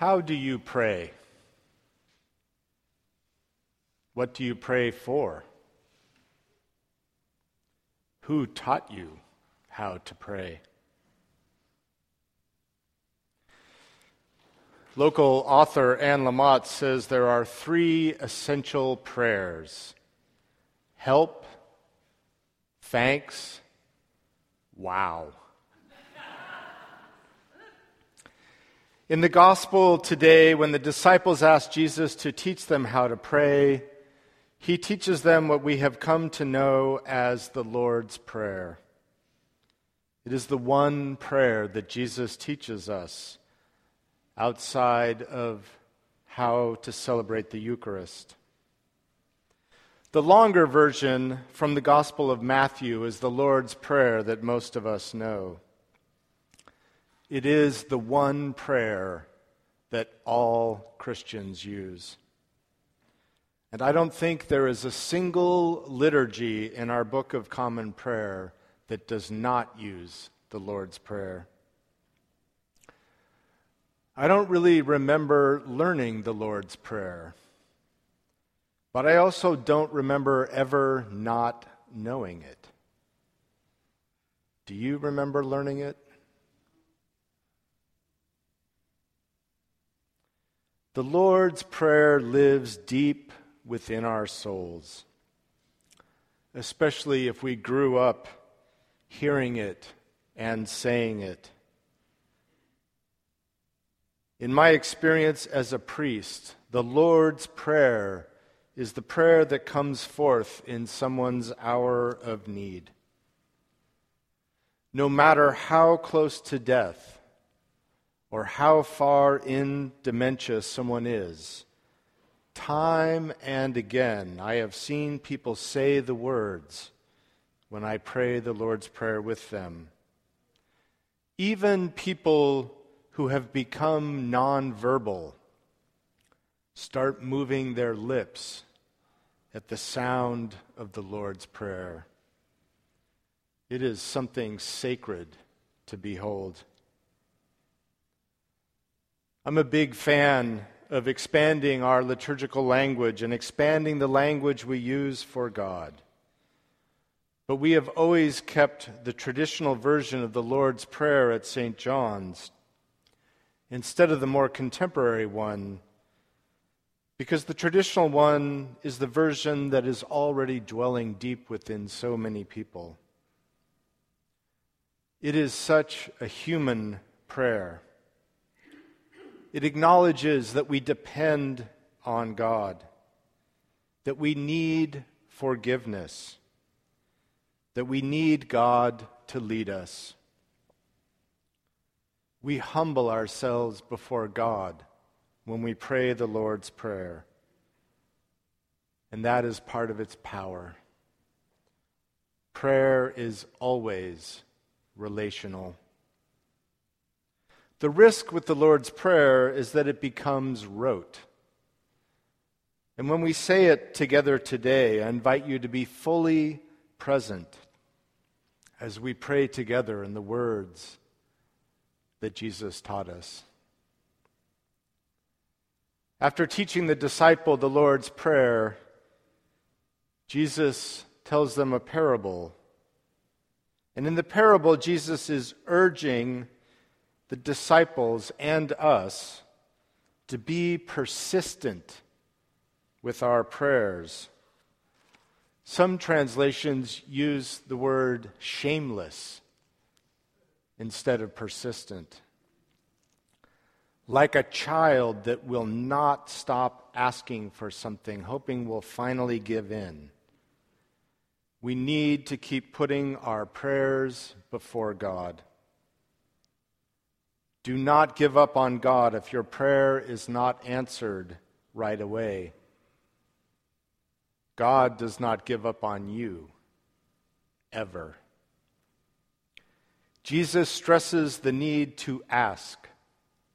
How do you pray? What do you pray for? Who taught you how to pray? Local author Anne Lamott says there are three essential prayers help, thanks, wow. In the gospel today, when the disciples ask Jesus to teach them how to pray, he teaches them what we have come to know as the Lord's Prayer. It is the one prayer that Jesus teaches us outside of how to celebrate the Eucharist. The longer version from the Gospel of Matthew is the Lord's Prayer that most of us know. It is the one prayer that all Christians use. And I don't think there is a single liturgy in our Book of Common Prayer that does not use the Lord's Prayer. I don't really remember learning the Lord's Prayer, but I also don't remember ever not knowing it. Do you remember learning it? The Lord's Prayer lives deep within our souls, especially if we grew up hearing it and saying it. In my experience as a priest, the Lord's Prayer is the prayer that comes forth in someone's hour of need. No matter how close to death, or how far in dementia someone is. Time and again, I have seen people say the words when I pray the Lord's Prayer with them. Even people who have become nonverbal start moving their lips at the sound of the Lord's Prayer. It is something sacred to behold. I'm a big fan of expanding our liturgical language and expanding the language we use for God. But we have always kept the traditional version of the Lord's Prayer at St. John's instead of the more contemporary one, because the traditional one is the version that is already dwelling deep within so many people. It is such a human prayer. It acknowledges that we depend on God, that we need forgiveness, that we need God to lead us. We humble ourselves before God when we pray the Lord's Prayer, and that is part of its power. Prayer is always relational. The risk with the Lord's Prayer is that it becomes rote. And when we say it together today, I invite you to be fully present as we pray together in the words that Jesus taught us. After teaching the disciple the Lord's Prayer, Jesus tells them a parable. And in the parable, Jesus is urging the disciples and us to be persistent with our prayers. Some translations use the word shameless instead of persistent. Like a child that will not stop asking for something, hoping we'll finally give in. We need to keep putting our prayers before God. Do not give up on God if your prayer is not answered right away. God does not give up on you, ever. Jesus stresses the need to ask,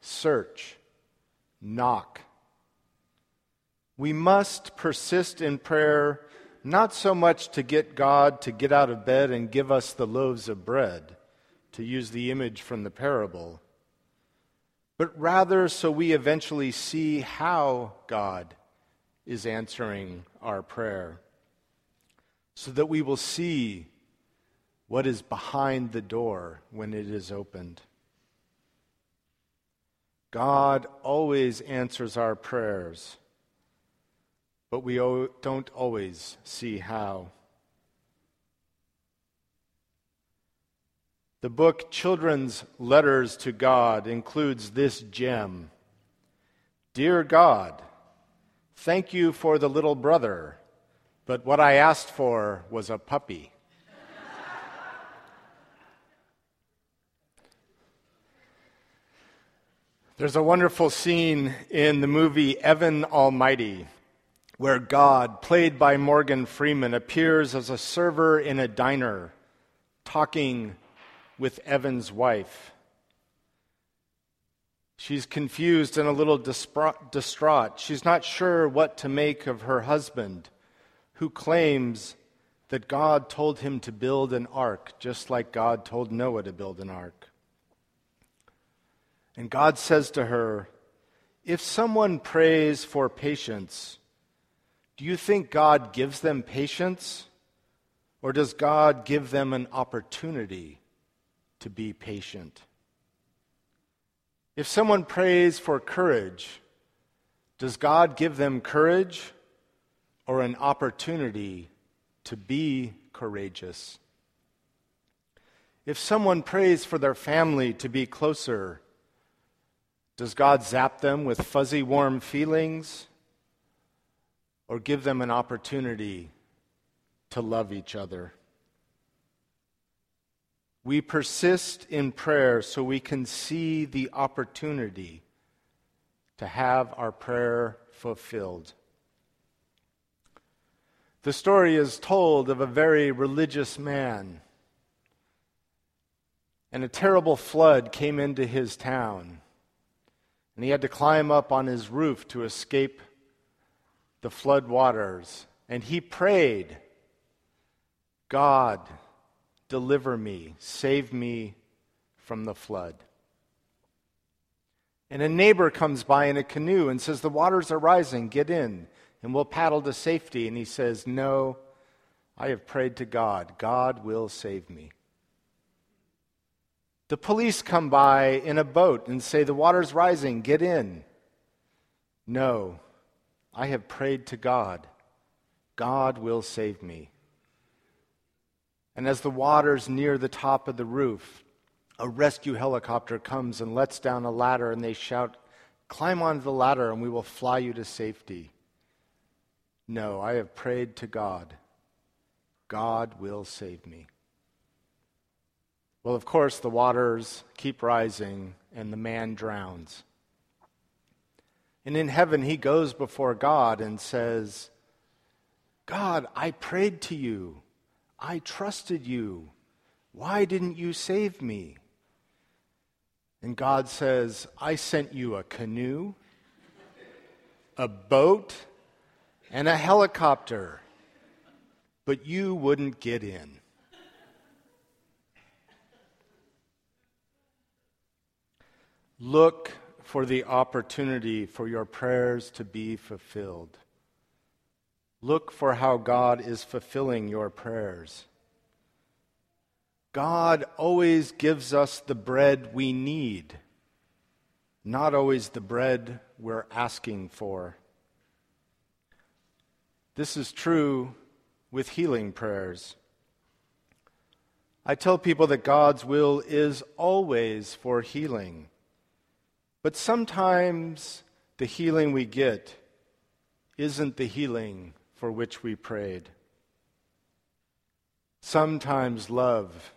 search, knock. We must persist in prayer not so much to get God to get out of bed and give us the loaves of bread, to use the image from the parable but rather so we eventually see how God is answering our prayer, so that we will see what is behind the door when it is opened. God always answers our prayers, but we don't always see how. The book Children's Letters to God includes this gem Dear God, thank you for the little brother, but what I asked for was a puppy. There's a wonderful scene in the movie Evan Almighty where God, played by Morgan Freeman, appears as a server in a diner talking with Evan's wife. She's confused and a little distraught. She's not sure what to make of her husband, who claims that God told him to build an ark, just like God told Noah to build an ark. And God says to her, If someone prays for patience, do you think God gives them patience? Or does God give them an opportunity to be patient? If someone prays for courage, does God give them courage or an opportunity to be courageous? If someone prays for their family to be closer, does God zap them with fuzzy, warm feelings or give them an opportunity to love each other? We persist in prayer so we can see the opportunity to have our prayer fulfilled. The story is told of a very religious man, and a terrible flood came into his town, and he had to climb up on his roof to escape the flood waters. And he prayed, God, Deliver me, save me from the flood. And a neighbor comes by in a canoe and says, The waters are rising, get in, and we'll paddle to safety. And he says, No, I have prayed to God. God will save me. The police come by in a boat and say, The water's rising, get in. No, I have prayed to God. God will save me. And as the waters near the top of the roof, a rescue helicopter comes and lets down a ladder, and they shout, Climb onto the ladder, and we will fly you to safety. No, I have prayed to God. God will save me. Well, of course, the waters keep rising, and the man drowns. And in heaven, he goes before God and says, God, I prayed to you. I trusted you. Why didn't you save me? And God says, I sent you a canoe, a boat, and a helicopter, but you wouldn't get in. Look for the opportunity for your prayers to be fulfilled. Look for how God is fulfilling your prayers. God always gives us the bread we need, not always the bread we're asking for. This is true with healing prayers. I tell people that God's will is always for healing, but sometimes the healing we get isn't the healing for which we prayed. Sometimes love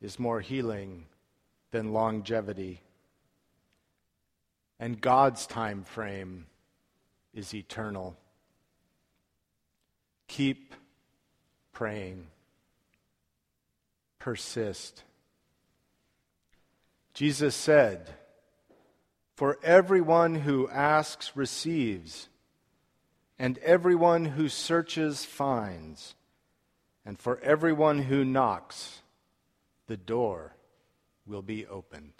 is more healing than longevity. And God's time frame is eternal. Keep praying. Persist. Jesus said, For everyone who asks receives and everyone who searches finds, and for everyone who knocks, the door will be opened.